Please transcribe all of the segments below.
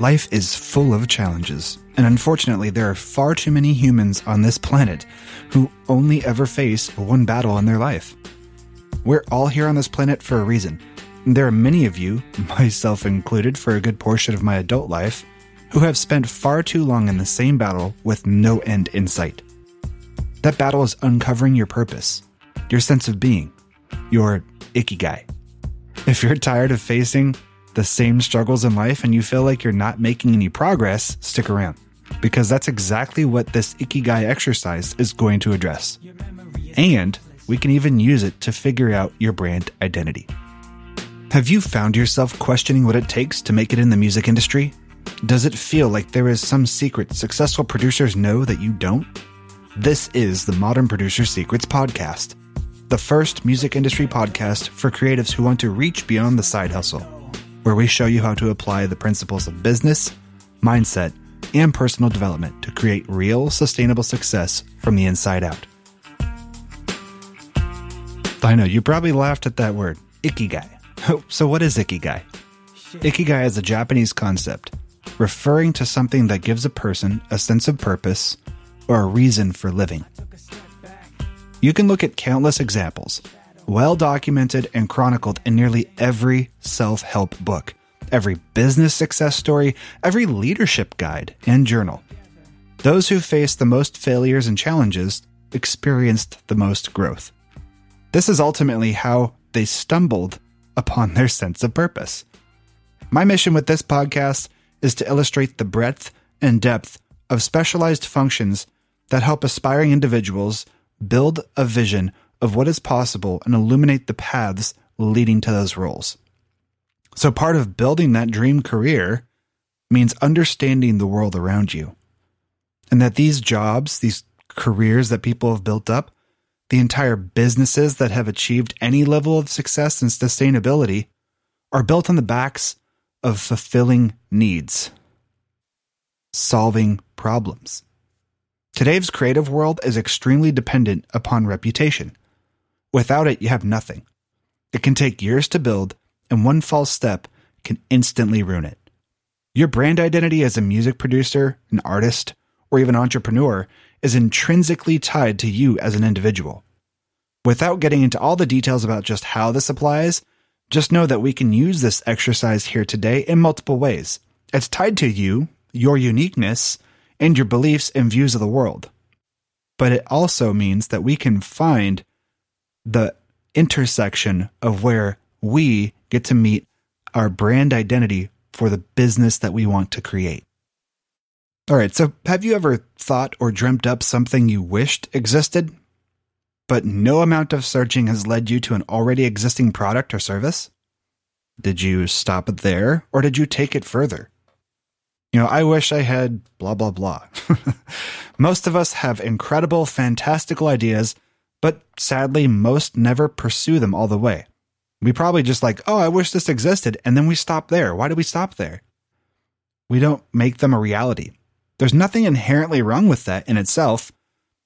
Life is full of challenges, and unfortunately, there are far too many humans on this planet who only ever face one battle in their life. We're all here on this planet for a reason. There are many of you, myself included for a good portion of my adult life, who have spent far too long in the same battle with no end in sight. That battle is uncovering your purpose, your sense of being, your ikigai. If you're tired of facing the same struggles in life and you feel like you're not making any progress, stick around because that's exactly what this Ikigai exercise is going to address. And we can even use it to figure out your brand identity. Have you found yourself questioning what it takes to make it in the music industry? Does it feel like there is some secret successful producers know that you don't? This is the Modern Producer Secrets Podcast, the first music industry podcast for creatives who want to reach beyond the side hustle where we show you how to apply the principles of business, mindset, and personal development to create real, sustainable success from the inside out. I know, you probably laughed at that word, ikigai. Oh, so, what is ikigai? Ikigai is a Japanese concept referring to something that gives a person a sense of purpose or a reason for living. You can look at countless examples well documented and chronicled in nearly every self help book, every business success story, every leadership guide and journal. Those who faced the most failures and challenges experienced the most growth. This is ultimately how they stumbled upon their sense of purpose. My mission with this podcast is to illustrate the breadth and depth of specialized functions that help aspiring individuals build a vision of what is possible and illuminate the paths leading to those roles. So, part of building that dream career means understanding the world around you. And that these jobs, these careers that people have built up, the entire businesses that have achieved any level of success and sustainability are built on the backs of fulfilling needs, solving problems. Today's creative world is extremely dependent upon reputation. Without it, you have nothing. It can take years to build, and one false step can instantly ruin it. Your brand identity as a music producer, an artist, or even entrepreneur is intrinsically tied to you as an individual. Without getting into all the details about just how this applies, just know that we can use this exercise here today in multiple ways. It's tied to you, your uniqueness, and your beliefs and views of the world. But it also means that we can find the intersection of where we get to meet our brand identity for the business that we want to create. All right, so have you ever thought or dreamt up something you wished existed, but no amount of searching has led you to an already existing product or service? Did you stop there or did you take it further? You know, I wish I had blah, blah, blah. Most of us have incredible, fantastical ideas but sadly, most never pursue them all the way. We probably just like, oh, I wish this existed, and then we stop there. Why do we stop there? We don't make them a reality. There's nothing inherently wrong with that in itself.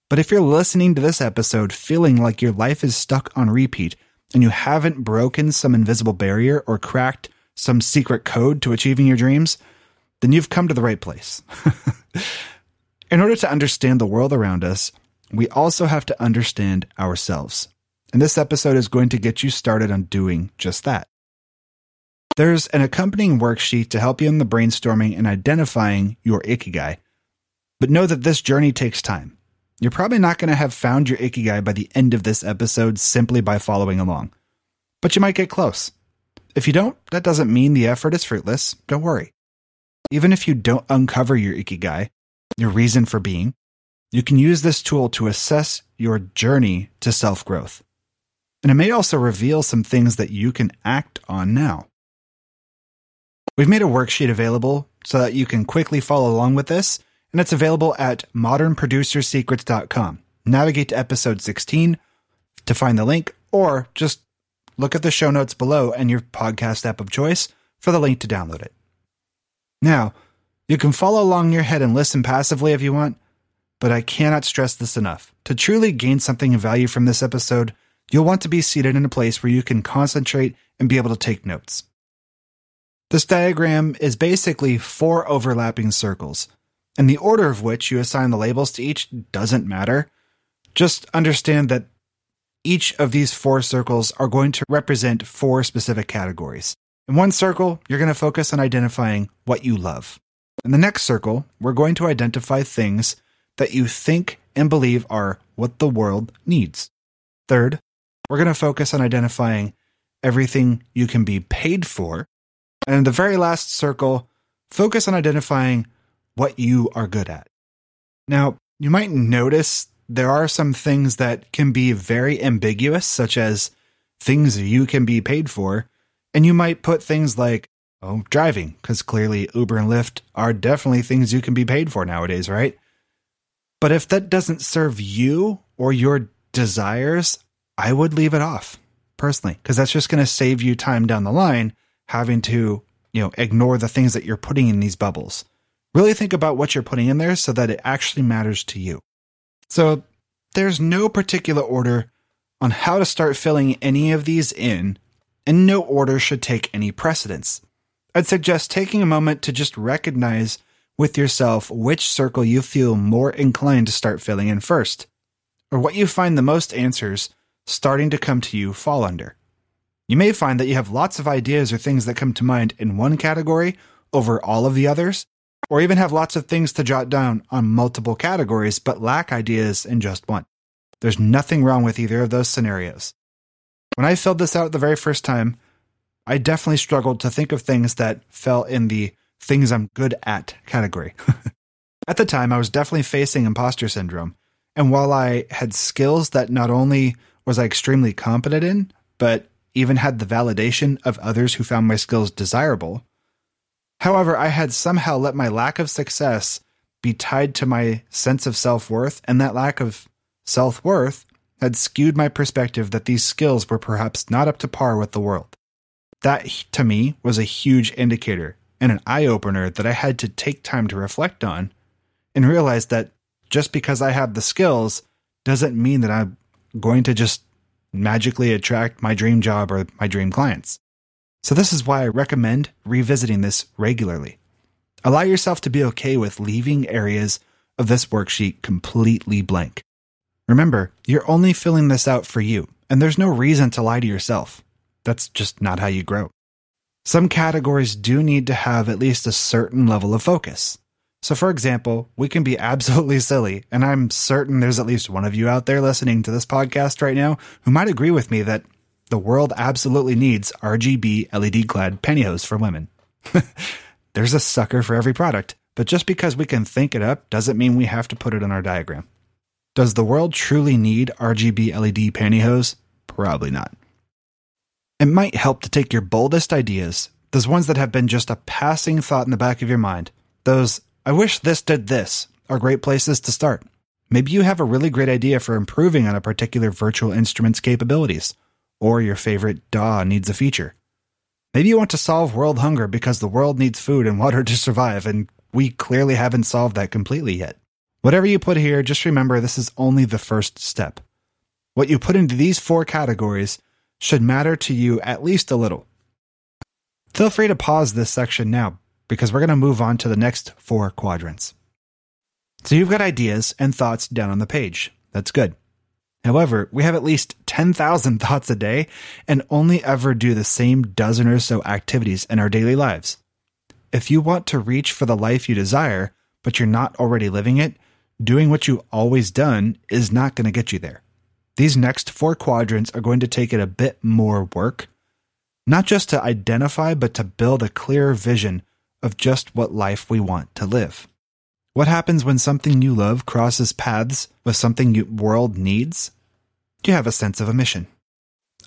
But if you're listening to this episode feeling like your life is stuck on repeat and you haven't broken some invisible barrier or cracked some secret code to achieving your dreams, then you've come to the right place. in order to understand the world around us, we also have to understand ourselves. And this episode is going to get you started on doing just that. There's an accompanying worksheet to help you in the brainstorming and identifying your ikigai. But know that this journey takes time. You're probably not going to have found your ikigai by the end of this episode simply by following along. But you might get close. If you don't, that doesn't mean the effort is fruitless. Don't worry. Even if you don't uncover your ikigai, your reason for being, you can use this tool to assess your journey to self growth. And it may also reveal some things that you can act on now. We've made a worksheet available so that you can quickly follow along with this, and it's available at modernproducersecrets.com. Navigate to episode 16 to find the link, or just look at the show notes below and your podcast app of choice for the link to download it. Now, you can follow along in your head and listen passively if you want, but I cannot stress this enough. To truly gain something of value from this episode, you'll want to be seated in a place where you can concentrate and be able to take notes. This diagram is basically four overlapping circles, and the order of which you assign the labels to each doesn't matter. Just understand that each of these four circles are going to represent four specific categories. In one circle, you're going to focus on identifying what you love. In the next circle, we're going to identify things that you think and believe are what the world needs. Third, we're going to focus on identifying everything you can be paid for. And in the very last circle, focus on identifying what you are good at. Now, you might notice there are some things that can be very ambiguous, such as things you can be paid for. And you might put things like, oh, driving, because clearly Uber and Lyft are definitely things you can be paid for nowadays, right? But if that doesn't serve you or your desires, I would leave it off personally, because that's just going to save you time down the line having to, you know, ignore the things that you're putting in these bubbles. Really think about what you're putting in there so that it actually matters to you. So there's no particular order on how to start filling any of these in, and no order should take any precedence. I'd suggest taking a moment to just recognize with yourself which circle you feel more inclined to start filling in first, or what you find the most answers starting to come to you fall under. You may find that you have lots of ideas or things that come to mind in one category over all of the others, or even have lots of things to jot down on multiple categories but lack ideas in just one. There's nothing wrong with either of those scenarios. When I filled this out the very first time, I definitely struggled to think of things that fell in the things I'm good at category. at the time, I was definitely facing imposter syndrome. And while I had skills that not only was I extremely competent in, but even had the validation of others who found my skills desirable, However, I had somehow let my lack of success be tied to my sense of self worth, and that lack of self worth had skewed my perspective that these skills were perhaps not up to par with the world. That, to me, was a huge indicator and an eye opener that I had to take time to reflect on and realize that just because I have the skills doesn't mean that I'm going to just magically attract my dream job or my dream clients. So, this is why I recommend revisiting this regularly. Allow yourself to be okay with leaving areas of this worksheet completely blank. Remember, you're only filling this out for you, and there's no reason to lie to yourself. That's just not how you grow. Some categories do need to have at least a certain level of focus. So, for example, we can be absolutely silly, and I'm certain there's at least one of you out there listening to this podcast right now who might agree with me that the world absolutely needs RGB LED clad pantyhose for women. There's a sucker for every product, but just because we can think it up doesn't mean we have to put it in our diagram. Does the world truly need RGB LED pantyhose? Probably not. It might help to take your boldest ideas, those ones that have been just a passing thought in the back of your mind, those, I wish this did this, are great places to start. Maybe you have a really great idea for improving on a particular virtual instrument's capabilities or your favorite DAW needs a feature. Maybe you want to solve world hunger because the world needs food and water to survive, and we clearly haven't solved that completely yet. Whatever you put here, just remember this is only the first step. What you put into these four categories should matter to you at least a little. Feel free to pause this section now because we're going to move on to the next four quadrants. So you've got ideas and thoughts down on the page. That's good. However, we have at least 10,000 thoughts a day and only ever do the same dozen or so activities in our daily lives. If you want to reach for the life you desire, but you're not already living it, doing what you've always done is not going to get you there. These next four quadrants are going to take it a bit more work, not just to identify, but to build a clearer vision of just what life we want to live. What happens when something you love crosses paths with something your world needs? You have a sense of a mission.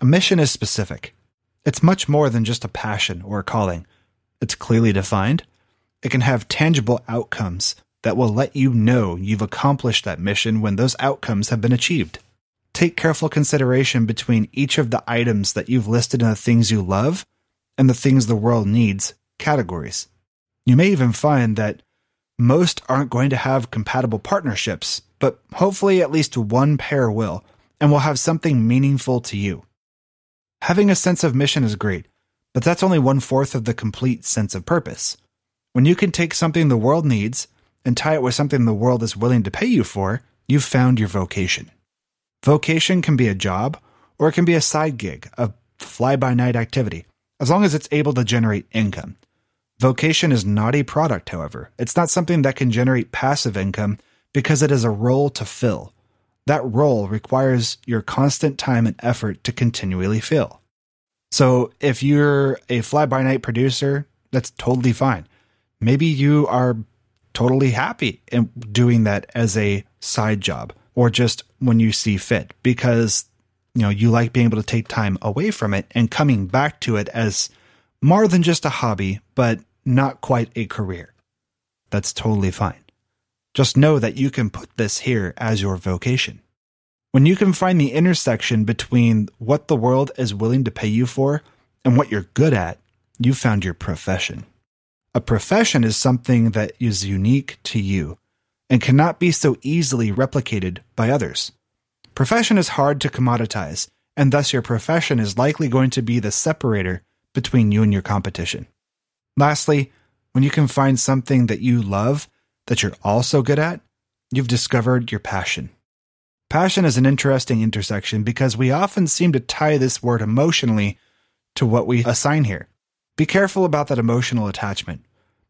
A mission is specific. It's much more than just a passion or a calling. It's clearly defined. It can have tangible outcomes that will let you know you've accomplished that mission when those outcomes have been achieved. Take careful consideration between each of the items that you've listed in the things you love and the things the world needs categories. You may even find that most aren't going to have compatible partnerships, but hopefully at least one pair will, and will have something meaningful to you. Having a sense of mission is great, But that's only one fourth of the complete sense of purpose. When you can take something the world needs and tie it with something the world is willing to pay you for, you've found your vocation. Vocation can be a job or it can be a side gig, a fly by night activity, as long as it's able to generate income. Vocation is not a product, however. It's not something that can generate passive income because it is a role to fill. That role requires your constant time and effort to continually fill. So if you're a fly by night producer, that's totally fine. Maybe you are totally happy in doing that as a side job or just when you see fit because you know you like being able to take time away from it and coming back to it as more than just a hobby but not quite a career. That's totally fine. Just know that you can put this here as your vocation. When you can find the intersection between what the world is willing to pay you for and what you're good at, you found your profession. A profession is something that is unique to you and cannot be so easily replicated by others. Profession is hard to commoditize, and thus your profession is likely going to be the separator between you and your competition. Lastly, when you can find something that you love that you're also good at, you've discovered your passion. Passion is an interesting intersection because we often seem to tie this word emotionally to what we assign here. Be careful about that emotional attachment.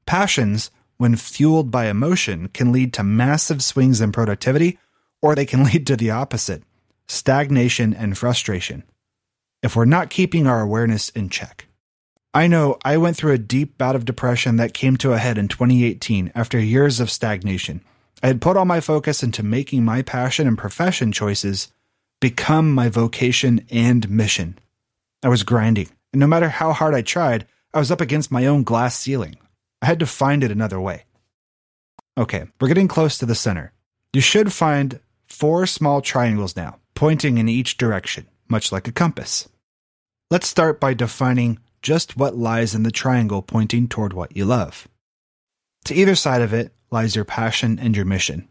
Passions, when fueled by emotion, can lead to massive swings in productivity, or they can lead to the opposite stagnation and frustration if we're not keeping our awareness in check. I know I went through a deep bout of depression that came to a head in 2018 after years of stagnation. I had put all my focus into making my passion and profession choices become my vocation and mission. I was grinding, and no matter how hard I tried, I was up against my own glass ceiling. I had to find it another way. Okay, we're getting close to the center. You should find four small triangles now, pointing in each direction, much like a compass. Let's start by defining just what lies in the triangle pointing toward what you love. To either side of it lies your passion and your mission.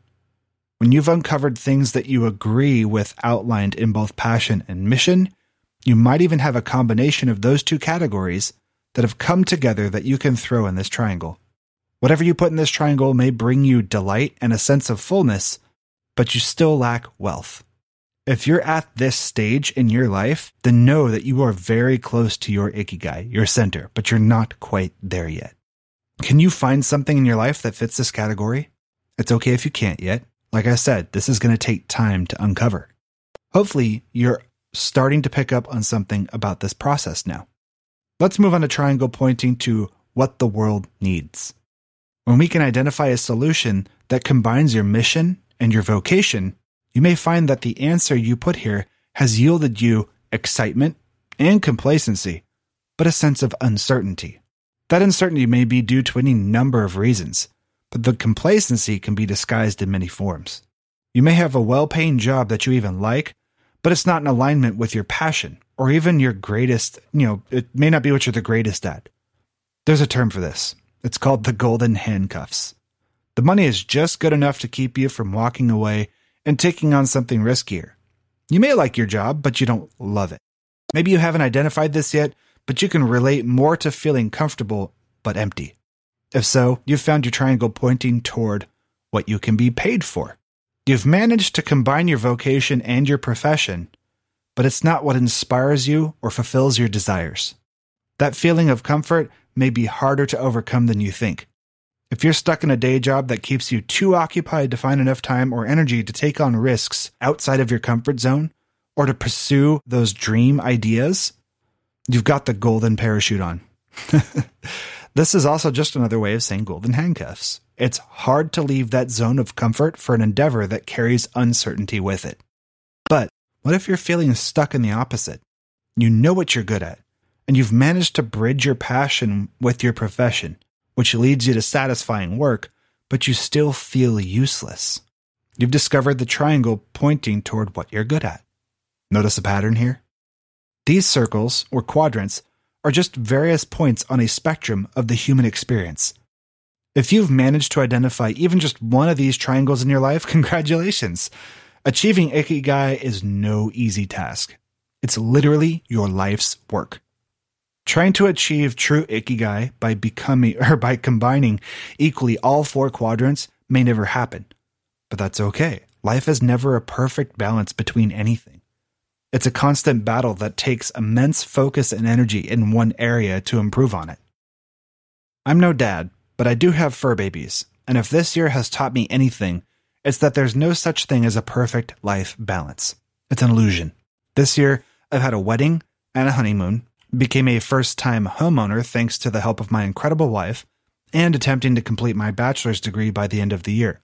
When you've uncovered things that you agree with outlined in both passion and mission, you might even have a combination of those two categories that have come together that you can throw in this triangle. Whatever you put in this triangle may bring you delight and a sense of fullness, but you still lack wealth. If you're at this stage in your life, then know that you are very close to your ikigai, your center, but you're not quite there yet. Can you find something in your life that fits this category? It's okay if you can't yet. Like I said, this is going to take time to uncover. Hopefully, you're starting to pick up on something about this process now. Let's move on to triangle pointing to what the world needs. When we can identify a solution that combines your mission and your vocation, you may find that the answer you put here has yielded you excitement and complacency, but a sense of uncertainty. That uncertainty may be due to any number of reasons, but the complacency can be disguised in many forms. You may have a well paying job that you even like, but it's not in alignment with your passion or even your greatest, you know, it may not be what you're the greatest at. There's a term for this. It's called the golden handcuffs. The money is just good enough to keep you from walking away and taking on something riskier. You may like your job, but you don't love it. Maybe you haven't identified this yet, but you can relate more to feeling comfortable but empty. If so, you've found your triangle pointing toward what you can be paid for. You've managed to combine your vocation and your profession, but it's not what inspires you or fulfills your desires. That feeling of comfort may be harder to overcome than you think. If you're stuck in a day job that keeps you too occupied to find enough time or energy to take on risks outside of your comfort zone or to pursue those dream ideas, you've got the golden parachute on. this is also just another way of saying golden handcuffs. It's hard to leave that zone of comfort for an endeavor that carries uncertainty with it. But what if you're feeling stuck in the opposite? You know what you're good at, and you've managed to bridge your passion with your profession, which leads you to satisfying work, but you still feel useless. You've discovered the triangle pointing toward what you're good at. Notice a pattern here? These circles, or quadrants, are just various points on a spectrum of the human experience. If you've managed to identify even just one of these triangles in your life, congratulations. Achieving Ikigai is no easy task. It's literally your life's work. Trying to achieve true ikigai by becoming or by combining equally all four quadrants may never happen. But that's okay. Life is never a perfect balance between anything. It's a constant battle that takes immense focus and energy in one area to improve on it. I'm no dad, but I do have fur babies, and if this year has taught me anything, it's that there's no such thing as a perfect life balance. It's an illusion. This year, I've had a wedding and a honeymoon, became a first time homeowner thanks to the help of my incredible wife, and attempting to complete my bachelor's degree by the end of the year.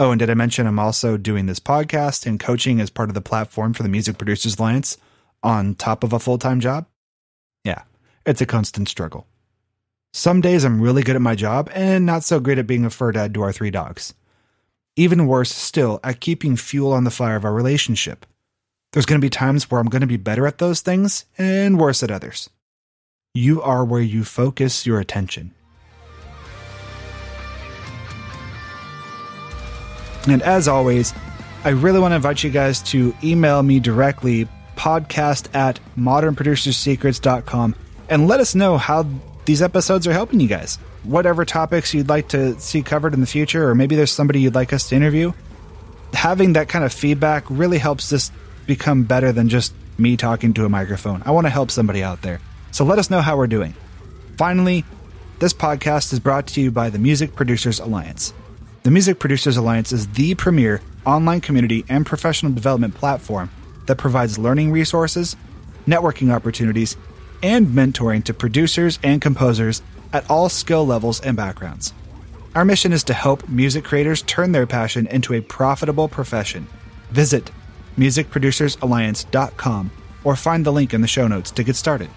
Oh, and did I mention I'm also doing this podcast and coaching as part of the platform for the Music Producers Alliance on top of a full time job? Yeah, it's a constant struggle. Some days I'm really good at my job and not so great at being a fur dad to our three dogs. Even worse still, at keeping fuel on the fire of our relationship. There's going to be times where I'm going to be better at those things and worse at others. You are where you focus your attention. And as always, I really want to invite you guys to email me directly, podcast at modernproducersecrets.com, and let us know how these episodes are helping you guys. Whatever topics you'd like to see covered in the future, or maybe there's somebody you'd like us to interview. Having that kind of feedback really helps this become better than just me talking to a microphone. I want to help somebody out there. So let us know how we're doing. Finally, this podcast is brought to you by the Music Producers Alliance. The Music Producers Alliance is the premier online community and professional development platform that provides learning resources, networking opportunities, and mentoring to producers and composers at all skill levels and backgrounds. Our mission is to help music creators turn their passion into a profitable profession. Visit musicproducersalliance.com or find the link in the show notes to get started.